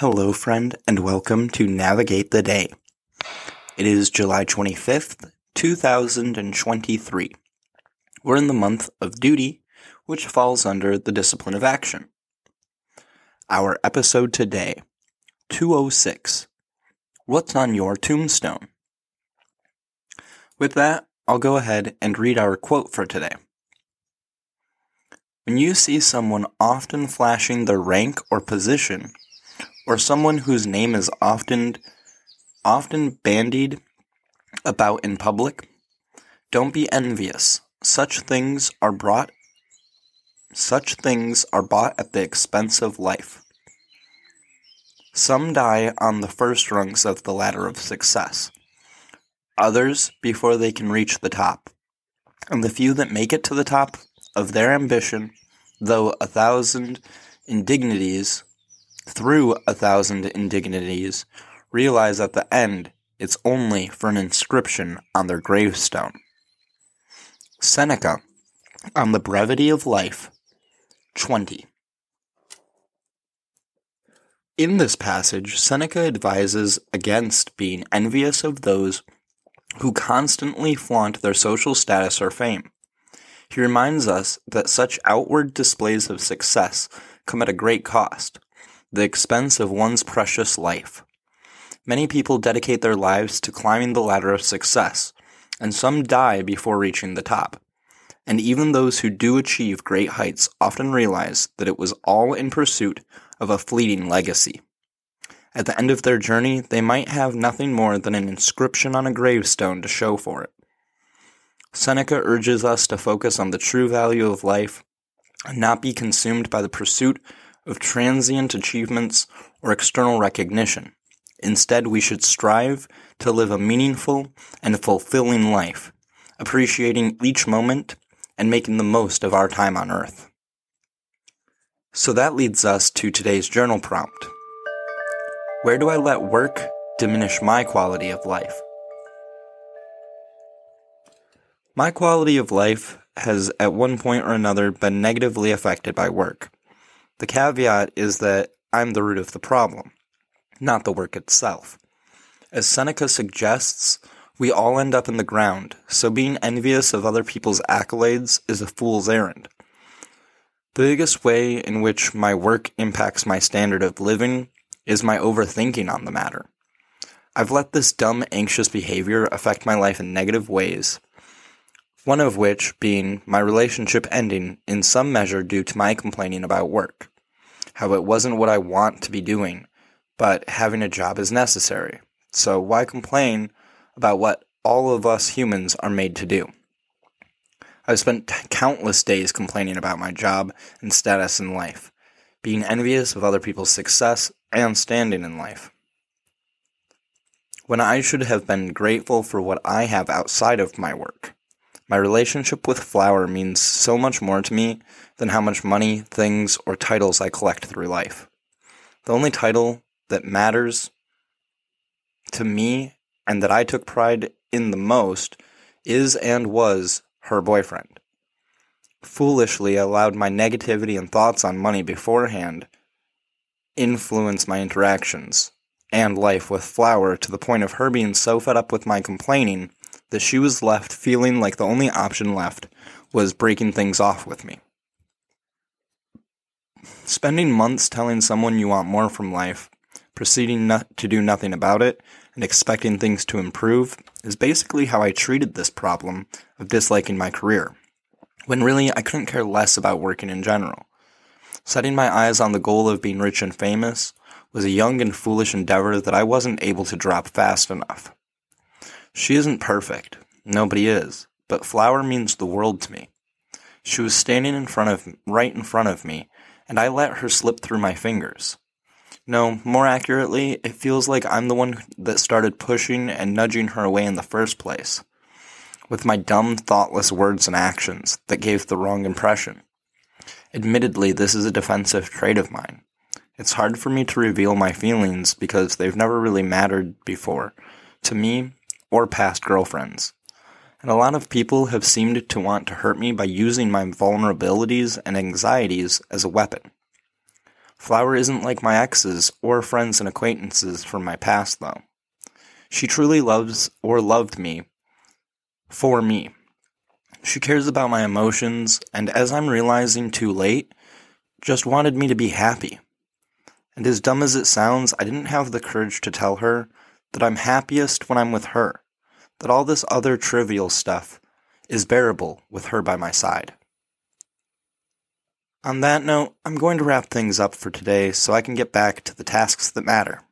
Hello, friend, and welcome to Navigate the Day. It is July 25th, 2023. We're in the month of duty, which falls under the discipline of action. Our episode today 206 What's on your tombstone? With that, I'll go ahead and read our quote for today. When you see someone often flashing their rank or position, or someone whose name is often often bandied about in public, don't be envious. Such things are brought such things are bought at the expense of life. Some die on the first rungs of the ladder of success, others before they can reach the top. And the few that make it to the top of their ambition, though a thousand indignities through a thousand indignities, realize at the end it's only for an inscription on their gravestone. Seneca, on the brevity of life, 20. In this passage, Seneca advises against being envious of those who constantly flaunt their social status or fame. He reminds us that such outward displays of success come at a great cost the expense of one's precious life. Many people dedicate their lives to climbing the ladder of success, and some die before reaching the top. And even those who do achieve great heights often realize that it was all in pursuit of a fleeting legacy. At the end of their journey, they might have nothing more than an inscription on a gravestone to show for it. Seneca urges us to focus on the true value of life and not be consumed by the pursuit of transient achievements or external recognition. Instead, we should strive to live a meaningful and fulfilling life, appreciating each moment and making the most of our time on earth. So that leads us to today's journal prompt. Where do I let work diminish my quality of life? My quality of life has at one point or another been negatively affected by work. The caveat is that I'm the root of the problem, not the work itself. As Seneca suggests, we all end up in the ground, so being envious of other people's accolades is a fool's errand. The biggest way in which my work impacts my standard of living is my overthinking on the matter. I've let this dumb, anxious behavior affect my life in negative ways, one of which being my relationship ending in some measure due to my complaining about work. How it wasn't what I want to be doing, but having a job is necessary. So why complain about what all of us humans are made to do? I've spent countless days complaining about my job and status in life, being envious of other people's success and standing in life. When I should have been grateful for what I have outside of my work. My relationship with flour means so much more to me than how much money, things, or titles I collect through life. The only title that matters to me and that I took pride in the most is and was her boyfriend. Foolishly, allowed my negativity and thoughts on money beforehand influence my interactions and life with Flour to the point of her being so fed up with my complaining that she was left feeling like the only option left was breaking things off with me. Spending months telling someone you want more from life, proceeding not to do nothing about it, and expecting things to improve is basically how I treated this problem of disliking my career, when really I couldn't care less about working in general. Setting my eyes on the goal of being rich and famous was a young and foolish endeavor that I wasn't able to drop fast enough. She isn't perfect. Nobody is. But flower means the world to me. She was standing in front of, right in front of me, and I let her slip through my fingers. No, more accurately, it feels like I'm the one that started pushing and nudging her away in the first place, with my dumb, thoughtless words and actions that gave the wrong impression. Admittedly, this is a defensive trait of mine. It's hard for me to reveal my feelings because they've never really mattered before, to me or past girlfriends. And a lot of people have seemed to want to hurt me by using my vulnerabilities and anxieties as a weapon. Flower isn't like my exes or friends and acquaintances from my past, though. She truly loves or loved me for me. She cares about my emotions, and as I'm realizing too late, just wanted me to be happy. And as dumb as it sounds, I didn't have the courage to tell her that I'm happiest when I'm with her, that all this other trivial stuff is bearable with her by my side. On that note, I'm going to wrap things up for today so I can get back to the tasks that matter.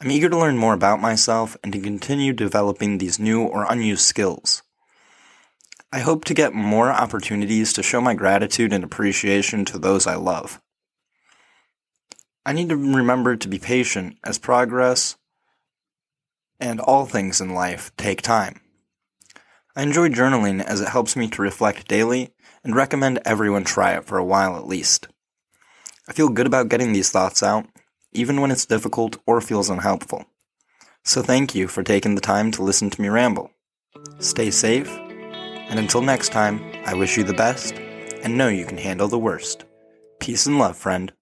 I'm eager to learn more about myself and to continue developing these new or unused skills. I hope to get more opportunities to show my gratitude and appreciation to those I love. I need to remember to be patient as progress and all things in life take time. I enjoy journaling as it helps me to reflect daily and recommend everyone try it for a while at least. I feel good about getting these thoughts out, even when it's difficult or feels unhelpful. So thank you for taking the time to listen to me ramble. Stay safe, and until next time, I wish you the best and know you can handle the worst. Peace and love, friend.